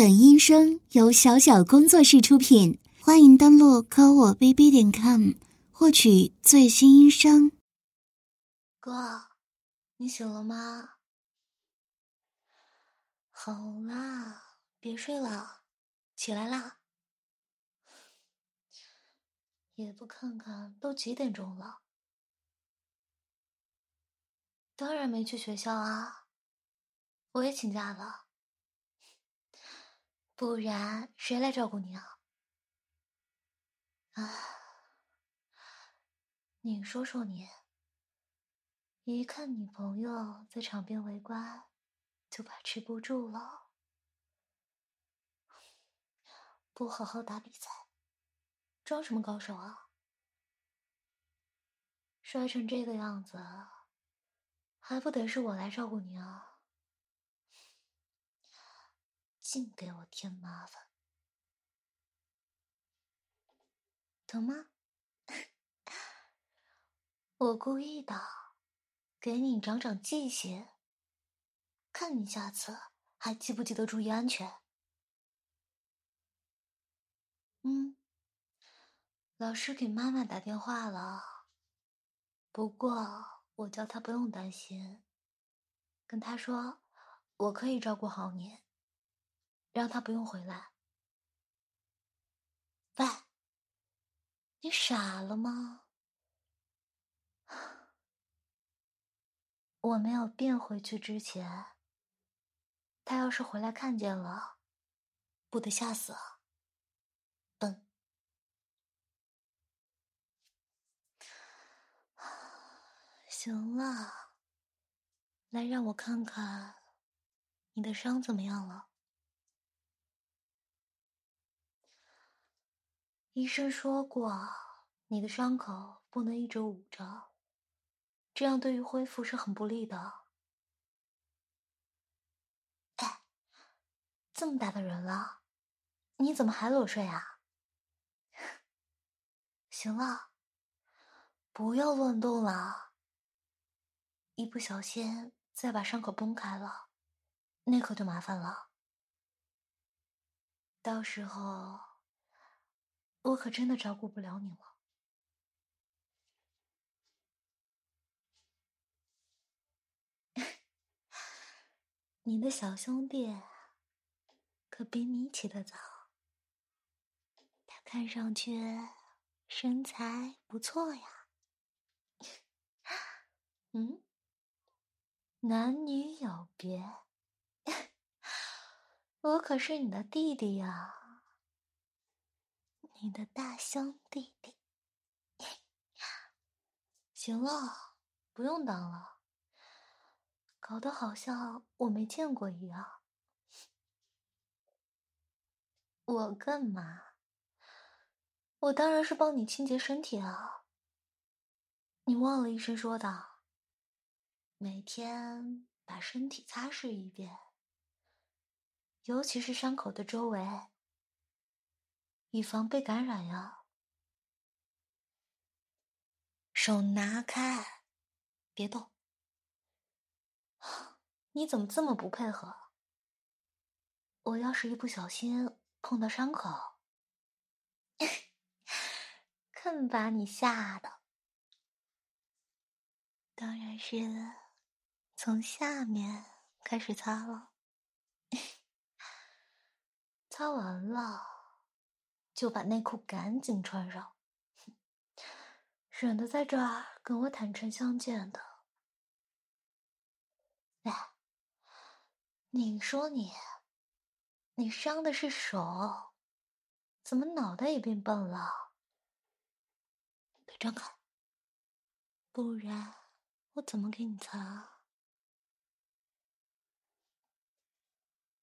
本音声由小小工作室出品，欢迎登录科我 bb 点 com 获取最新音声。哥，你醒了吗？好啦，别睡了，起来啦！也不看看都几点钟了。当然没去学校啊，我也请假了。不然谁来照顾你啊？啊，你说说你，一看女朋友在场边围观，就把持不住了。不好好打比赛，装什么高手啊？摔成这个样子，还不得是我来照顾你啊？净给我添麻烦，疼吗？我故意的，给你长长记性，看你下次还记不记得注意安全。嗯，老师给妈妈打电话了，不过我叫她不用担心，跟她说我可以照顾好你。让他不用回来。喂，你傻了吗？我没有变回去之前，他要是回来看见了，不得吓死啊！笨。行了，来让我看看你的伤怎么样了。医生说过，你的伤口不能一直捂着，这样对于恢复是很不利的。哎，这么大的人了，你怎么还裸睡啊？行了，不要乱动了，一不小心再把伤口崩开了，那可就麻烦了。到时候。我可真的照顾不了你了。你的小兄弟可比你起得早，他看上去身材不错呀。嗯，男女有别，我可是你的弟弟呀。你的大兄弟弟，行了，不用当了，搞得好像我没见过一样。我干嘛？我当然是帮你清洁身体啊。你忘了医生说的，每天把身体擦拭一遍，尤其是伤口的周围。以防被感染呀！手拿开，别动。你怎么这么不配合？我要是一不小心碰到伤口，看把你吓的。当然是从下面开始擦了，擦完了。就把内裤赶紧穿上，省得在这儿跟我坦诚相见的。哎，你说你，你伤的是手，怎么脑袋也变笨了？腿张开，不然我怎么给你擦？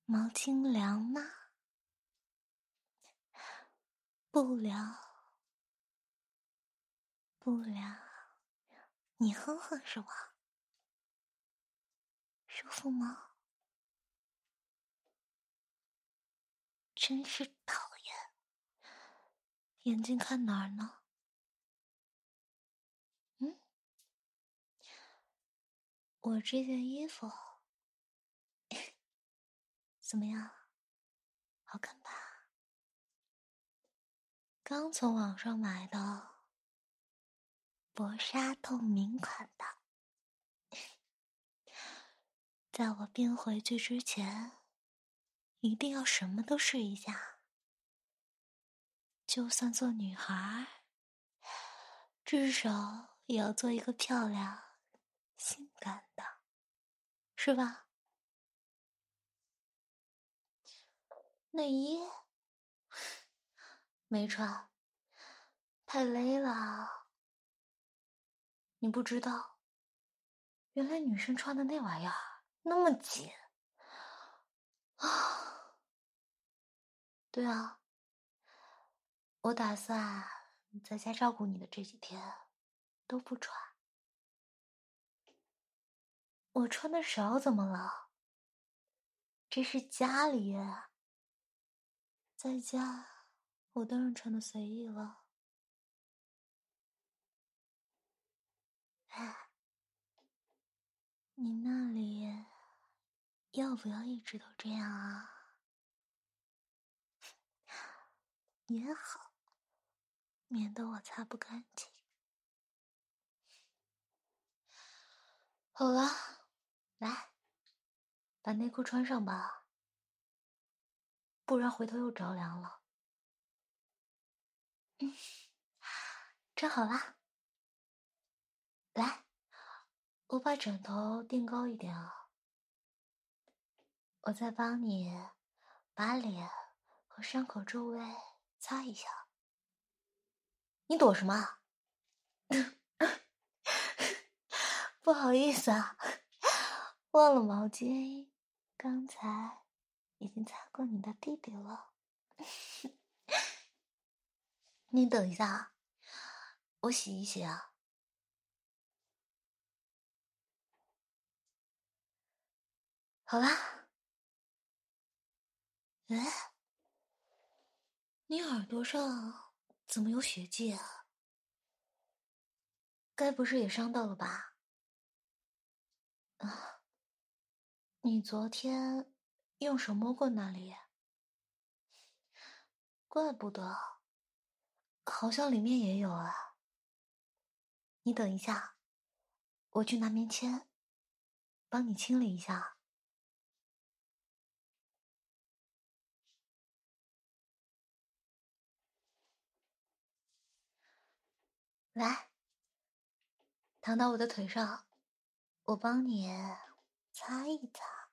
毛巾凉吗？不聊，不聊，你哼哼是吧？舒服吗？真是讨厌，眼睛看哪儿呢？嗯，我这件衣服 怎么样？好看吧？刚从网上买的，薄纱透明款的。在我变回去之前，一定要什么都试一下。就算做女孩，至少也要做一个漂亮、性感的，是吧？内衣没穿，太勒了。你不知道，原来女生穿的那玩意儿那么紧啊！对啊，我打算在家照顾你的这几天都不穿。我穿的少怎么了？这是家里。在家，我当然穿的随意了。哎，你那里要不要一直都这样啊？也好，免得我擦不干净。好了，来，把内裤穿上吧。不然回头又着凉了。嗯，站好啦。来，我把枕头垫高一点啊。我再帮你把脸和伤口周围擦一下。你躲什么？不好意思啊，忘了毛巾，刚才。已经擦过你的弟弟了，你等一下，我洗一洗啊。好啦，哎，你耳朵上怎么有血迹啊？该不是也伤到了吧？啊，你昨天。用手摸过那里，怪不得，好像里面也有啊。你等一下，我去拿棉签，帮你清理一下。来，躺到我的腿上，我帮你擦一擦。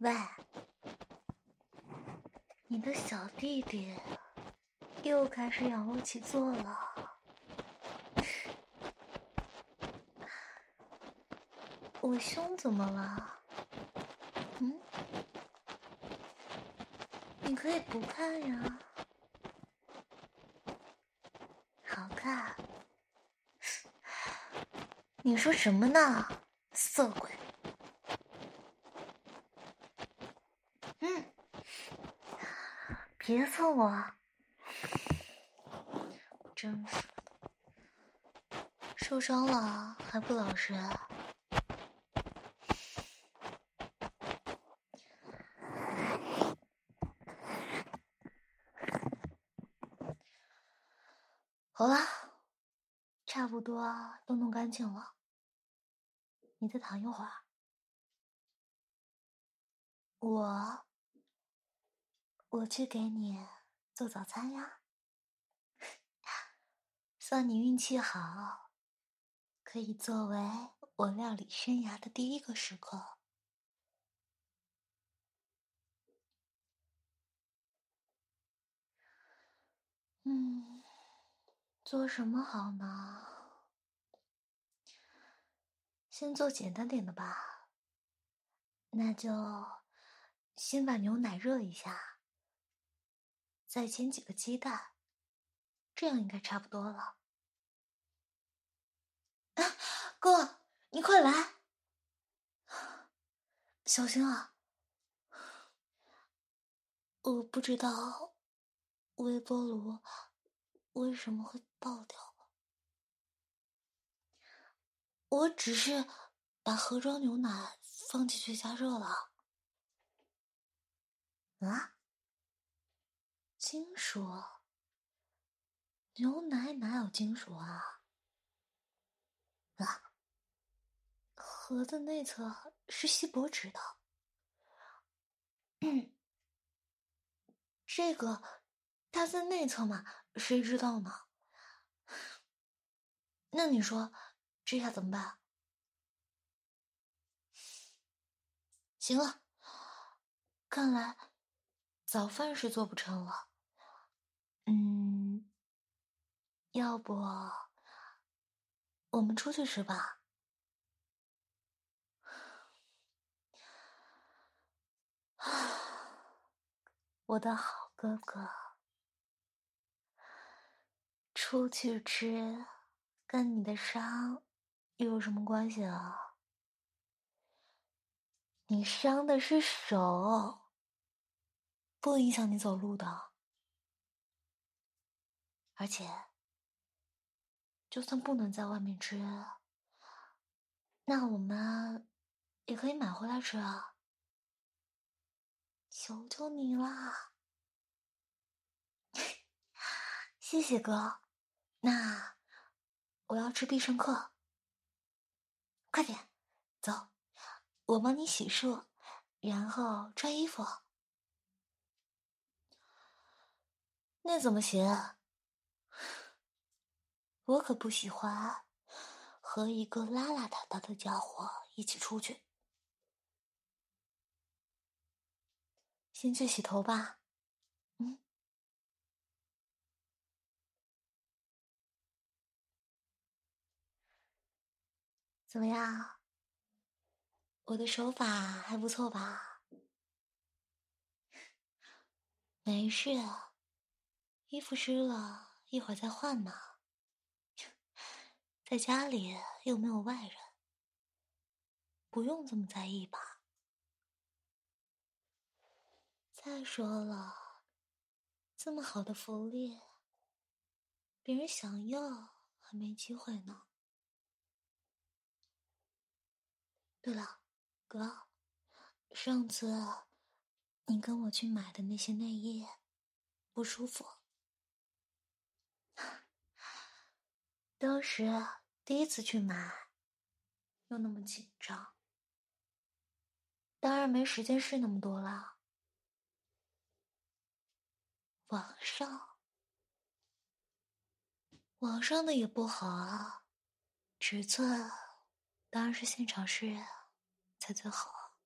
喂，你的小弟弟又开始仰卧起坐了。我胸怎么了？嗯？你可以不看呀，好看。你说什么呢，色鬼？嗯，别碰我，真是，受伤了还不老实。好了，差不多都弄干净了，你再躺一会儿，我我去给你做早餐呀。算你运气好，可以作为我料理生涯的第一个时刻。嗯。做什么好呢？先做简单点的吧。那就先把牛奶热一下，再煎几个鸡蛋，这样应该差不多了。哥，你快来，小心啊！我不知道微波炉为什么会。爆掉！我只是把盒装牛奶放进去加热了。啊？金属？牛奶哪有金属啊？啊？盒子内侧是锡箔纸的。嗯，这个它在内侧嘛，谁知道呢？那你说，这下怎么办？行了，看来早饭是做不成了。嗯，要不我们出去吃吧？我的好哥哥，出去吃。跟你的伤又有什么关系啊？你伤的是手，不影响你走路的。而且，就算不能在外面吃，那我们也可以买回来吃啊！求求你啦！谢谢哥，那。我要吃必胜客，快点，走，我帮你洗漱，然后穿衣服。那怎么行？我可不喜欢和一个邋邋遢遢的家伙一起出去。先去洗头吧。嗯。怎么样？我的手法还不错吧？没事，衣服湿了一会儿再换嘛。在家里又没有外人，不用这么在意吧？再说了，这么好的福利，别人想要还没机会呢。对了，哥，上次你跟我去买的那些内衣不舒服，当时第一次去买，又那么紧张，当然没时间试那么多了。网上，网上的也不好啊，尺寸当然是现场试。才最好。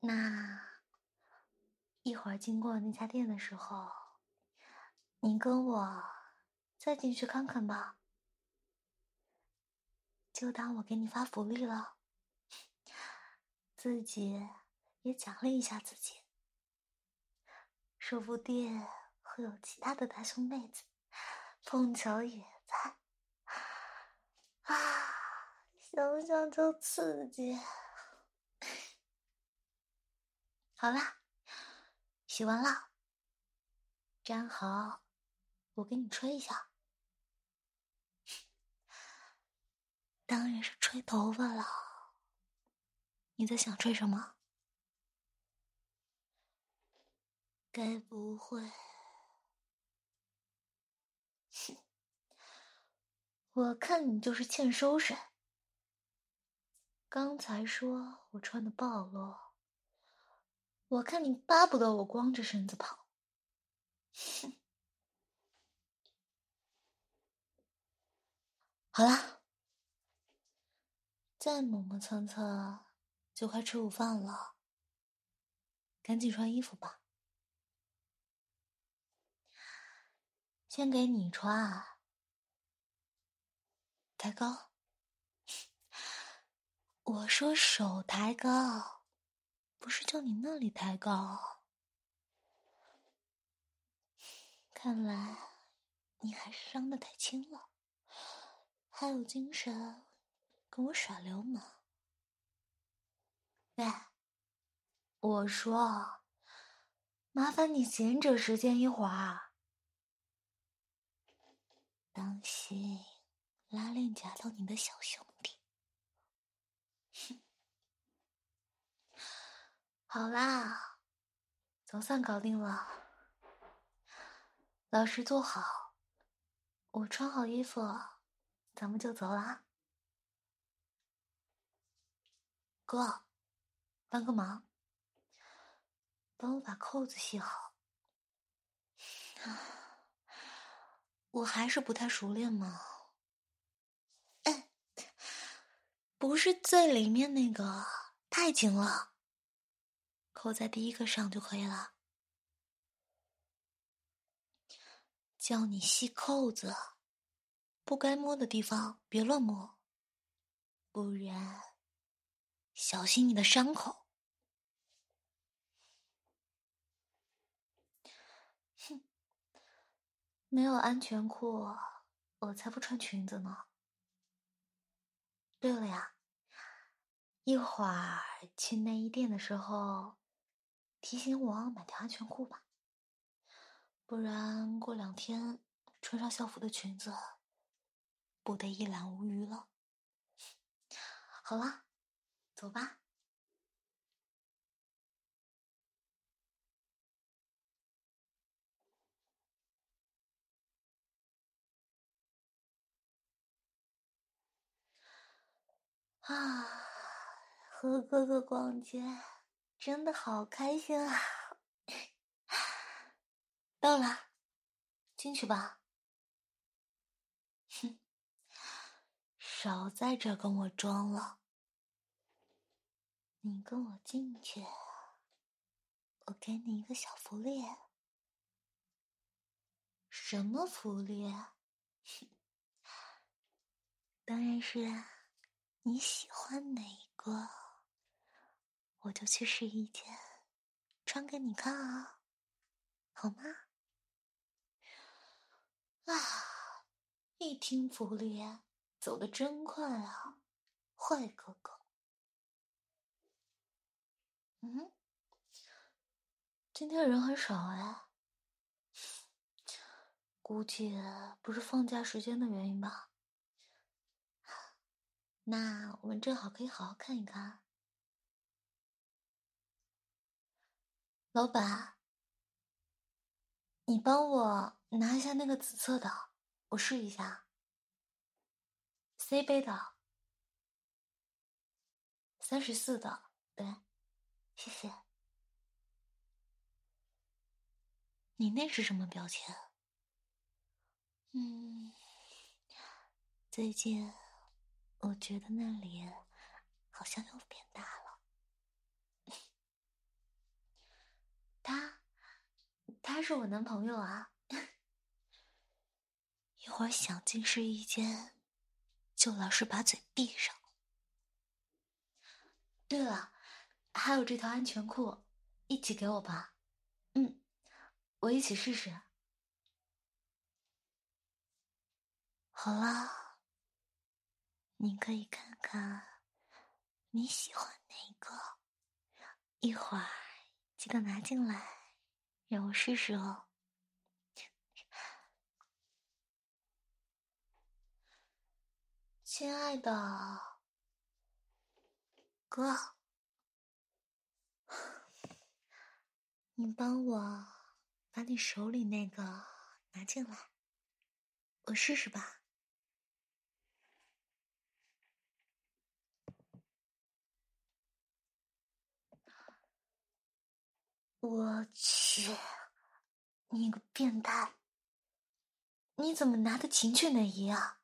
那一会儿经过那家店的时候，你跟我再进去看看吧，就当我给你发福利了，自己也奖励一下自己，说不定会有其他的大胸妹子碰巧也在，啊，想想就刺激。好啦，洗完了，粘好，我给你吹一下。当然是吹头发了。你在想吹什么？该不会……我看你就是欠收拾。刚才说我穿的暴露。我看你巴不得我光着身子跑，哼！好了，再磨磨蹭蹭，就快吃午饭了。赶紧穿衣服吧。先给你穿，抬高。我说手抬高。不是叫你那里抬高，看来你还是伤的太轻了，还有精神跟我耍流氓。喂，我说，麻烦你闲着时间一会儿，当心拉链夹到你的小兄弟。哼。好啦，总算搞定了。老实坐好，我穿好衣服，咱们就走啦。哥，帮个忙，帮我把扣子系好。我还是不太熟练嘛。哎，不是最里面那个，太紧了。扣在第一个上就可以了。叫你系扣子，不该摸的地方别乱摸，不然小心你的伤口。哼，没有安全裤，我才不穿裙子呢。对了呀，一会儿去内衣店的时候。提醒我买条安全裤吧，不然过两天穿上校服的裙子，不得一览无余了。好了，走吧。啊，和哥哥逛街。真的好开心啊！到了，进去吧。哼，少在这跟我装了。你跟我进去，我给你一个小福利。什么福利？当然是你喜欢哪个。我就去试衣间穿给你看啊，好吗？啊，一听福利，走的真快啊，坏哥哥。嗯，今天人很少哎，估计不是放假时间的原因吧？那我们正好可以好好看一看。老板，你帮我拿一下那个紫色的，我试一下。C 杯的，三十四的，对，谢谢。你那是什么表情？嗯，最近我觉得那里好像又变大了。他，他是我男朋友啊。一会儿想进试衣间，就老是把嘴闭上。对了，还有这条安全裤，一起给我吧。嗯，我一起试试。好了，你可以看看你喜欢哪个，一会儿记得拿进来，让我试试哦。亲爱的。哥，你帮我把你手里那个拿进来，我试试吧。我去，你个变态！你怎么拿的情趣内衣啊？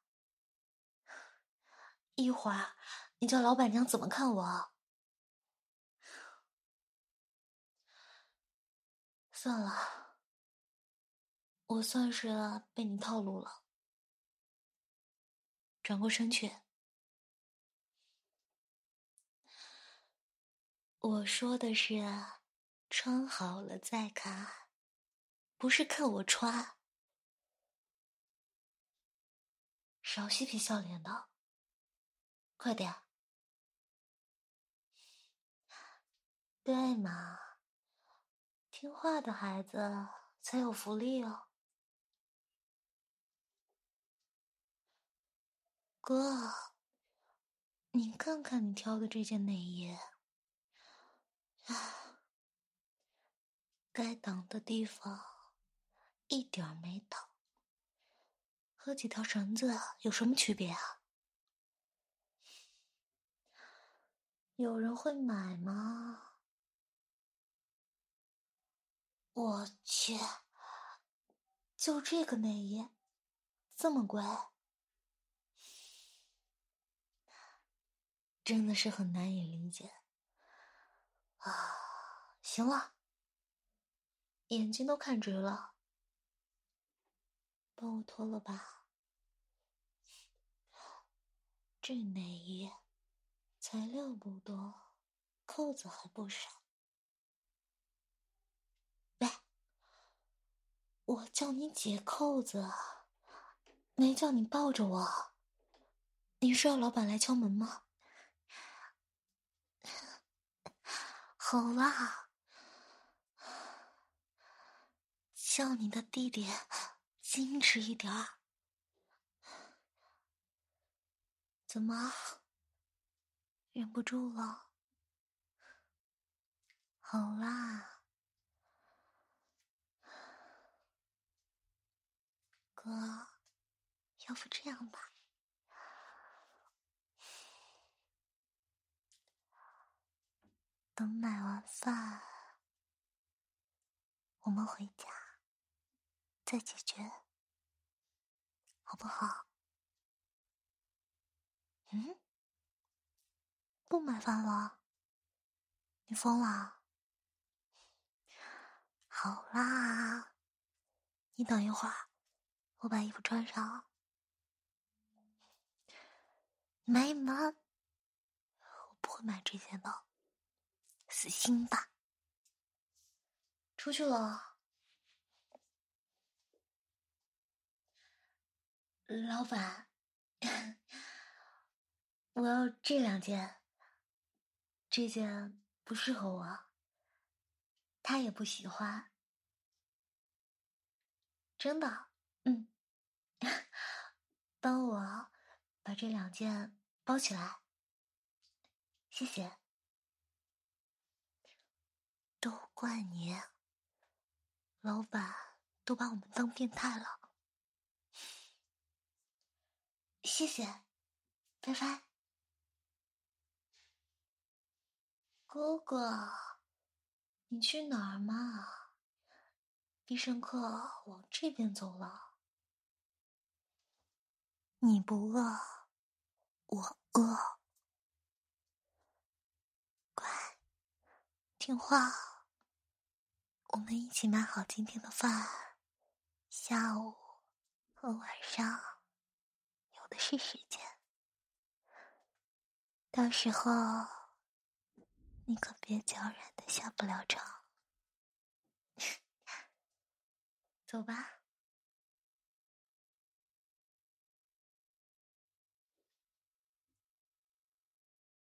一会儿。你叫老板娘怎么看我？算了，我算是被你套路了。转过身去，我说的是穿好了再看，不是看我穿。少嬉皮笑脸的，快点！对嘛，听话的孩子才有福利哦。哥，你看看你挑的这件内衣，啊，该挡的地方一点没挡，和几条绳子有什么区别啊？有人会买吗？我去，就这个内衣，这么贵，真的是很难以理解啊！行了，眼睛都看直了，帮我脱了吧。这内衣材料不多，扣子还不少。喂我叫你解扣子，没叫你抱着我。你是要老板来敲门吗？好啦，叫你的弟弟矜持一点儿。怎么，忍不住了？好啦。哥，要不这样吧，等买完饭，我们回家再解决，好不好？嗯？不买饭了？你疯了？好啦，你等一会儿。我把衣服穿上，没门！我不会买这件的，死心吧。出去了，老板，我要这两件，这件不适合我，他也不喜欢，真的，嗯。帮我把这两件包起来，谢谢。都怪你，老板都把我们当变态了。谢谢，拜拜。哥哥，你去哪儿嘛？必胜客往这边走了。你不饿，我饿。乖，听话，我们一起买好今天的饭，下午和晚上有的是时间。到时候你可别脚软的下不了床。走吧。